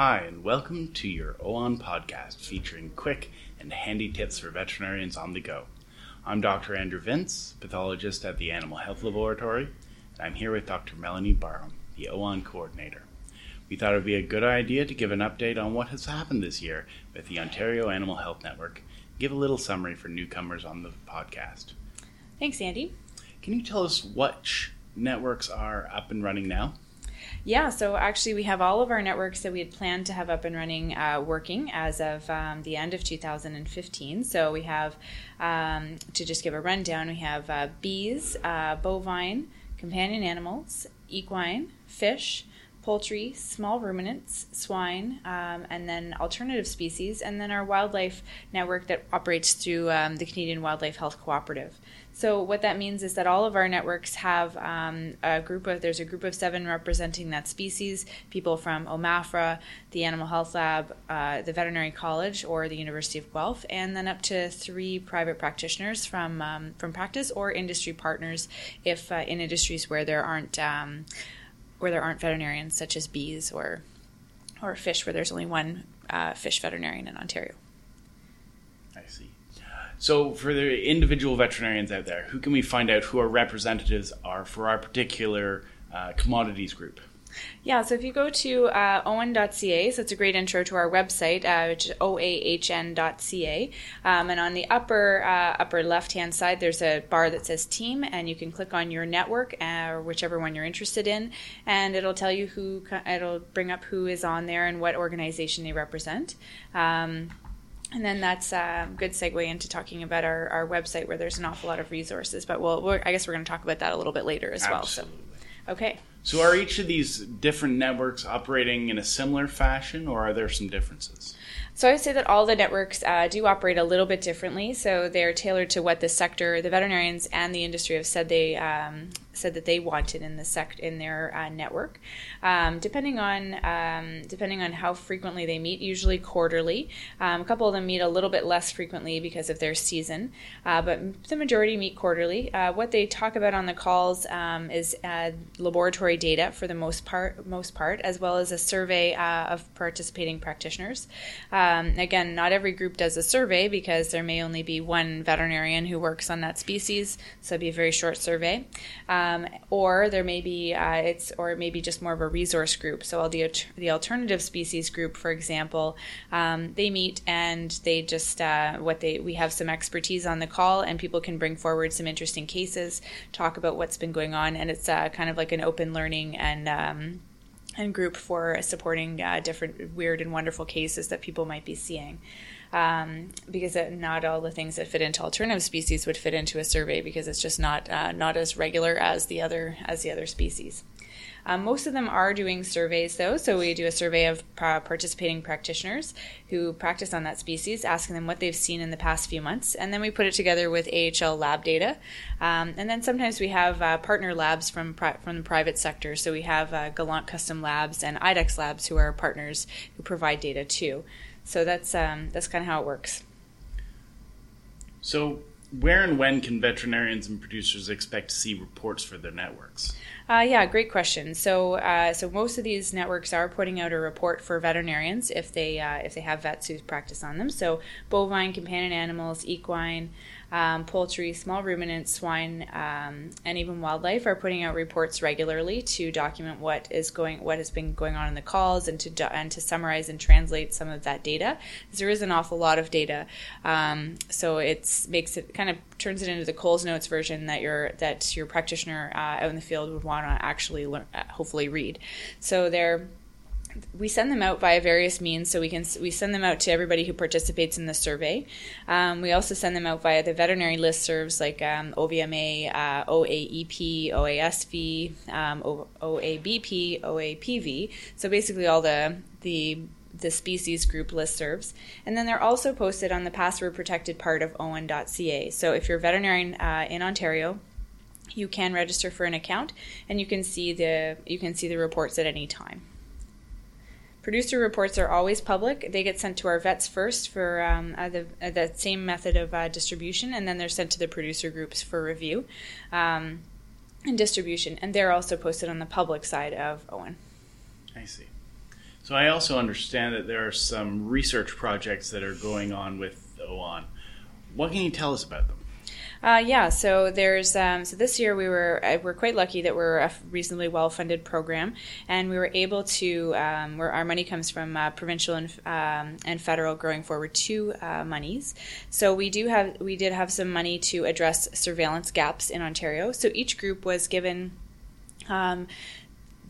Hi, and welcome to your OAHN podcast featuring quick and handy tips for veterinarians on the go. I'm Dr. Andrew Vince, pathologist at the Animal Health Laboratory, and I'm here with Dr. Melanie Barham, the OAHN coordinator. We thought it would be a good idea to give an update on what has happened this year with the Ontario Animal Health Network, give a little summary for newcomers on the podcast. Thanks, Andy. Can you tell us which networks are up and running now? Yeah, so actually, we have all of our networks that we had planned to have up and running uh, working as of um, the end of 2015. So we have, um, to just give a rundown, we have uh, bees, uh, bovine, companion animals, equine, fish, poultry, small ruminants, swine, um, and then alternative species, and then our wildlife network that operates through um, the Canadian Wildlife Health Cooperative. So what that means is that all of our networks have um, a group of there's a group of seven representing that species, people from OMAFRA, the Animal Health Lab, uh, the Veterinary College, or the University of Guelph, and then up to three private practitioners from um, from practice or industry partners, if uh, in industries where there aren't um, where there aren't veterinarians, such as bees or or fish, where there's only one uh, fish veterinarian in Ontario. I see. So, for the individual veterinarians out there, who can we find out who our representatives are for our particular uh, commodities group? Yeah, so if you go to uh, oahn.ca, so it's a great intro to our website, uh, which is oahn.ca, um, and on the upper uh, upper left hand side, there's a bar that says Team, and you can click on your network uh, or whichever one you're interested in, and it'll tell you who it'll bring up who is on there and what organization they represent. Um, and then that's a good segue into talking about our, our website where there's an awful lot of resources. But we'll, I guess we're going to talk about that a little bit later as Absolutely. well. So, okay. So, are each of these different networks operating in a similar fashion, or are there some differences? So I would say that all the networks uh, do operate a little bit differently. So they're tailored to what the sector, the veterinarians and the industry have said they um, said that they wanted in the sect in their uh, network. Um, depending on um, depending on how frequently they meet, usually quarterly. Um, a couple of them meet a little bit less frequently because of their season, uh, but the majority meet quarterly. Uh, what they talk about on the calls um, is uh, laboratory data for the most part, most part, as well as a survey uh, of participating practitioners. Um, again, not every group does a survey because there may only be one veterinarian who works on that species, so it'd be a very short survey. Um, or there may be uh, it's or it may just more of a resource group. So the the alternative species group, for example, um, they meet and they just uh, what they we have some expertise on the call, and people can bring forward some interesting cases, talk about what's been going on, and it's uh, kind of like an open learning and um, and group for supporting uh, different weird and wonderful cases that people might be seeing. Um, because not all the things that fit into alternative species would fit into a survey because it's just not uh, not as regular as the other as the other species. Um, most of them are doing surveys, though. So we do a survey of uh, participating practitioners who practice on that species, asking them what they've seen in the past few months, and then we put it together with AHL lab data. Um, and then sometimes we have uh, partner labs from pri- from the private sector. So we have uh, Gallant Custom Labs and IDEXX Labs, who are partners who provide data too. So that's um, that's kind of how it works. So where and when can veterinarians and producers expect to see reports for their networks? Uh, yeah, great question. So, uh, so most of these networks are putting out a report for veterinarians if they uh, if they have vets who practice on them. So, bovine, companion animals, equine, um, poultry, small ruminants, swine, um, and even wildlife are putting out reports regularly to document what is going, what has been going on in the calls, and to do, and to summarize and translate some of that data. There is an awful lot of data, um, so it makes it kind of turns it into the Coles Notes version that your that your practitioner uh, out in the field would want to actually learn, uh, hopefully read. So they're we send them out via various means. So we can we send them out to everybody who participates in the survey. Um, we also send them out via the veterinary listservs like um, OVMA, uh, OAEP, OASV, um, OABP, OAPV. So basically all the the the species group listservs. And then they're also posted on the password protected part of OAHN.ca. So if you're a veterinarian uh, in Ontario, you can register for an account and you can see the you can see the reports at any time. Producer reports are always public. They get sent to our vets first for um, uh, the, uh, the same method of uh, distribution, and then they're sent to the producer groups for review um, and distribution. And they're also posted on the public side of OAHN. I see. So I also understand that there are some research projects that are going on with OAHN. What can you tell us about them? Uh, yeah, so there's um, so this year we were uh, we're quite lucky that we're a reasonably well funded program, and we were able to um, where our money comes from uh, provincial and um, and federal growing forward two uh, monies. So we do have we did have some money to address surveillance gaps in Ontario. So each group was given um,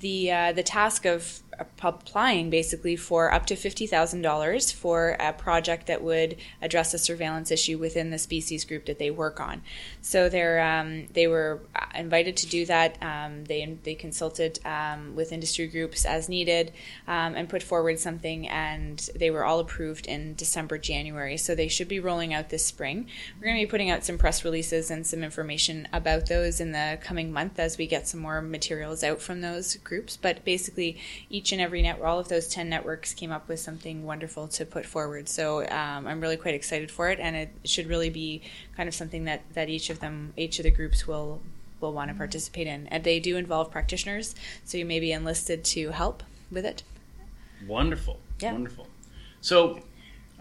the uh, the task of applying basically for up to $50,000 for a project that would address a surveillance issue within the species group that they work on. So they're, um, they were invited to do that. Um, they, they consulted um, with industry groups as needed um, and put forward something, and they were all approved in December, January. So they should be rolling out this spring. We're going to be putting out some press releases and some information about those in the coming month as we get some more materials out from those groups. But basically, each each and every network, all of those 10 networks came up with something wonderful to put forward. So um, I'm really quite excited for it, and it should really be kind of something that, that each of them, each of the groups will will want to participate in. And they do involve practitioners, so you may be enlisted to help with it. Wonderful. Yeah. Wonderful. So,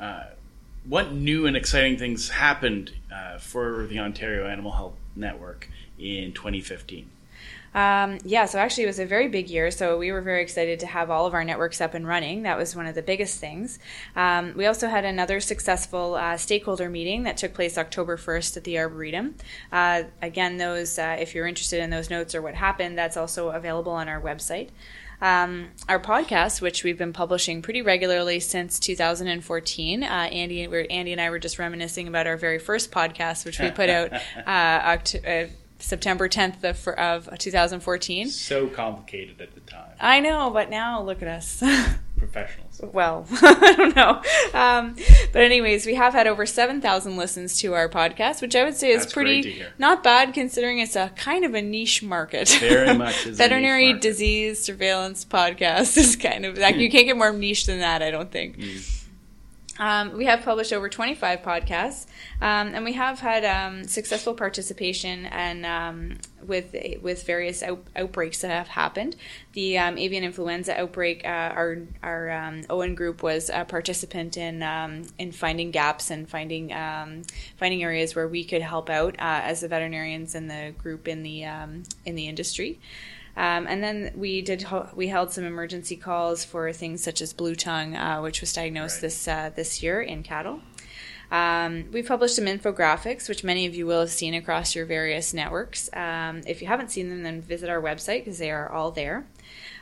uh, what new and exciting things happened uh, for the Ontario Animal Health Network in 2015? Um, yeah, so actually it was a very big year. So we were very excited to have all of our networks up and running. That was one of the biggest things. Um, we also had another successful uh, stakeholder meeting that took place October 1st at the Arboretum. Uh, again, those uh, if you're interested in those notes or what happened, that's also available on our website. Um, our podcast, which we've been publishing pretty regularly since 2014. Uh, Andy, Andy and I were just reminiscing about our very first podcast, which we put out uh, October. September 10th of, of 2014. So complicated at the time. I know, but now look at us. Professionals. Well, I don't know. Um, but, anyways, we have had over 7,000 listens to our podcast, which I would say is That's pretty not bad considering it's a kind of a niche market. Very much Veterinary disease surveillance podcast is kind of like you can't get more niche than that, I don't think. Mm. Um, we have published over 25 podcasts, um, and we have had um, successful participation and um, with with various out, outbreaks that have happened. The um, avian influenza outbreak, uh, our our um, OAHN group was a participant in in finding gaps and finding finding areas where we could help out uh, as the veterinarians and the group in the in the industry. Um, and then we did we held some emergency calls for things such as blue tongue, uh, which was diagnosed right. this uh, this year in cattle. Um, we've published some infographics, which many of you will have seen across your various networks. Um, if you haven't seen them, then visit our website because they are all there.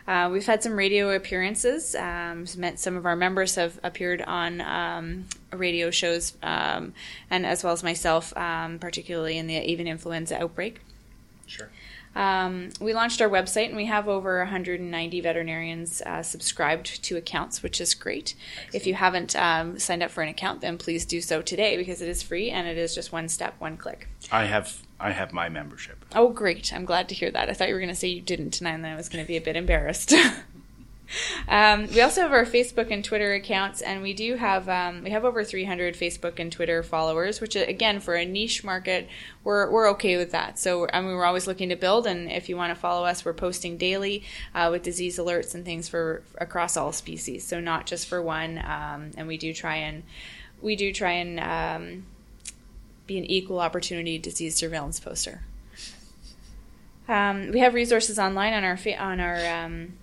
Uh, we've had some radio appearances. Um, some of our members have appeared on um, radio shows, um, and as well as myself, um, particularly in the avian influenza outbreak. Sure. Um, we launched our website and we have over 190 veterinarians uh, subscribed to accounts, which is great. Excellent. If you haven't um, signed up for an account, then please do so today because it is free and it is just one step, one click. I have I have my membership. Oh, great! I'm glad to hear that. I thought you were going to say you didn't tonight, and then I was going to be a bit embarrassed. Um, we also have our Facebook and Twitter accounts, and we do have um, we have over 300 Facebook and Twitter followers, which again for a niche market, we're we're okay with that. So I mean, we're always looking to build, and if you want to follow us, we're posting daily uh, with disease alerts and things for across all species, so not just for one. Um, and we do try and we do try and um, be an equal opportunity disease surveillance poster. Um, we have resources online on our on our um,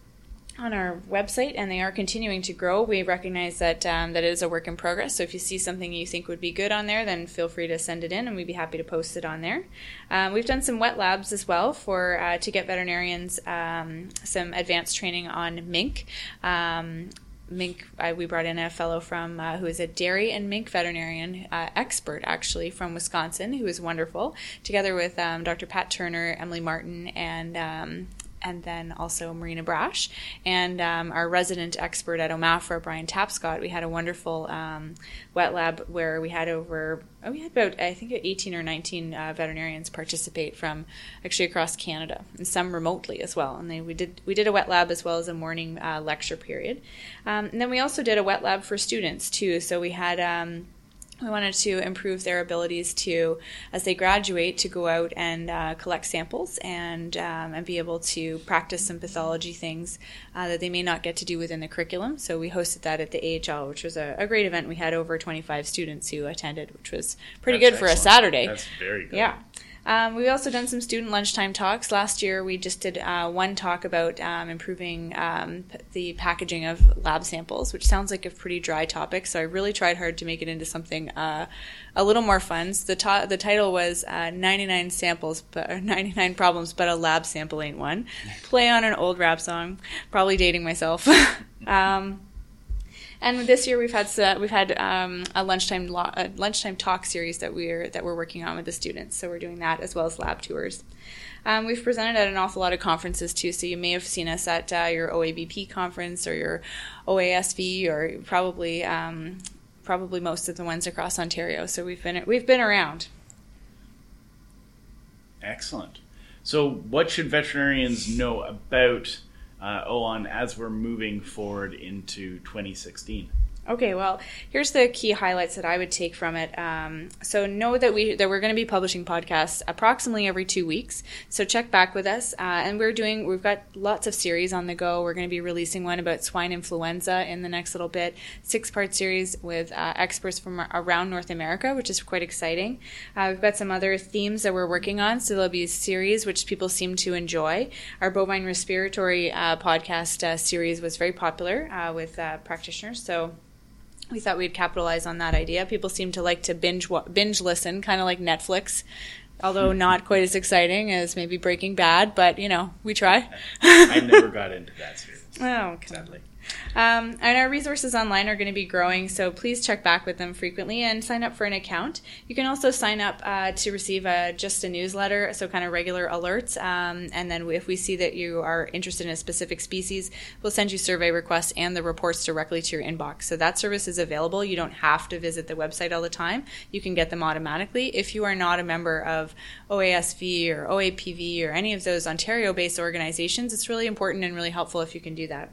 on our website, and they are continuing to grow. We recognize that um, that is a work in progress. So if you see something you think would be good on there, then feel free to send it in, and we'd be happy to post it on there. Um, we've done some wet labs as well for uh, to get veterinarians um, some advanced training on mink. Um, mink, I, we brought in a fellow from uh, who is a dairy and mink veterinarian uh, expert, actually from Wisconsin, who is wonderful. Together with um, Dr. Pat Turner, Emily Martin, and um, and then also Marina Brash and um, our resident expert at OMAFRA, Brian Tapscott. We had a wonderful um, wet lab where we had over, oh, we had about, I think, 18 or 19 uh, veterinarians participate from actually across Canada and some remotely as well. And they, we did we did a wet lab as well as a morning uh, lecture period. Um, and then we also did a wet lab for students too. So we had um, we wanted to improve their abilities to, as they graduate, to go out and uh, collect samples and um, and be able to practice some pathology things uh, that they may not get to do within the curriculum. So we hosted that at the AHL, which was a, a great event. We had over 25 students who attended, which was pretty That's good for a. Saturday. That's very good. Yeah. Um, we've also done some student lunchtime talks. Last year, we just did uh, one talk about um, improving um, p- the packaging of lab samples, which sounds like a pretty dry topic. So I really tried hard to make it into something uh, a little more fun. So the, ta- the title was uh, 99 samples, but or 99 problems, but a lab sample ain't one. Play on an old rap song. Probably dating myself. and this year we've had uh, we've had um, a lunchtime lo- a lunchtime talk series that we're that we're working on with the students. So we're doing that as well as lab tours. Um, we've presented at an awful lot of conferences too. So you may have seen us at uh, your OABP conference or your OASV or probably um, probably most of the ones across Ontario. So we've been we've been around. Excellent. So, what should veterinarians know about uh, OAHN as we're moving forward into 2016? Okay, well, here's the key highlights that I would take from it. Um, so know that we that we're going to be publishing podcasts approximately every two weeks. So check back with us, uh, and we're doing we've got lots of series on the go. We're going to be releasing one about swine influenza in the next little bit, six part series with uh, experts from around North America, which is quite exciting. Uh, we've got some other themes that we're working on, so there'll be a series which people seem to enjoy. Our bovine respiratory uh, podcast uh, series was very popular uh, with practitioners, so we thought we'd capitalize on that idea. People seem to like to binge binge listen, kind of like Netflix, although not quite as exciting as maybe Breaking Bad. But you know, we try. I never got into that series, oh, okay. sadly. Um, and our resources online are going to be growing, so please check back with them frequently and sign up for an account. You can also sign up uh, to receive a, just a newsletter, so kind of regular alerts. Um, and then if we see that you are interested in a specific species, we'll send you survey requests and the reports directly to your inbox. So that service is available. You don't have to visit the website all the time. You can get them automatically. If you are not a member of OASV or OAPV or any of those Ontario-based organizations, it's really important and really helpful if you can do that.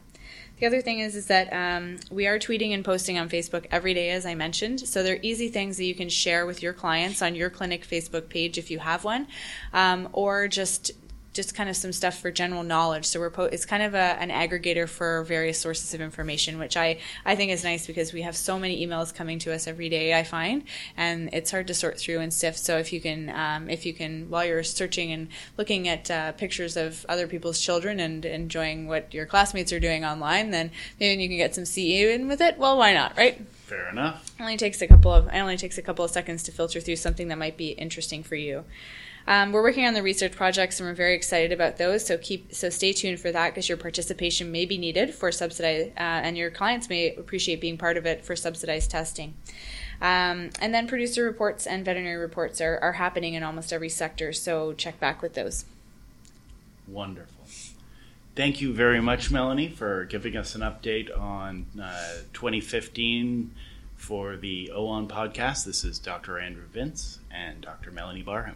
The other thing is is that um, we are tweeting and posting on Facebook every day, as I mentioned. So they're easy things that you can share with your clients on your clinic Facebook page if you have one, um, or just just kind of some stuff for general knowledge. So we're po- it's kind of a, an aggregator for various sources of information, which I I think is nice because we have so many emails coming to us every day. I find, and it's hard to sort through and sift. So if you can um, if you can while you're searching and looking at uh, pictures of other people's children and enjoying what your classmates are doing online, then maybe you can get some CE in with it. Well, why not, right? Fair enough. It only takes a couple of it only takes a couple of seconds to filter through something that might be interesting for you. Um, we're working on the research projects, and we're very excited about those. So keep so stay tuned for that because your participation may be needed for subsidized, uh, and your clients may appreciate being part of it for subsidized testing. Um, and then producer reports and veterinary reports are, are happening in almost every sector. So check back with those. Wonderful. Thank you very much, Melanie, for giving us an update on uh, 2015 for the OAHN podcast. This is Dr. Andrew Vince and Dr. Melanie Barham.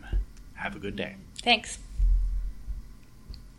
Have a good day. Thanks.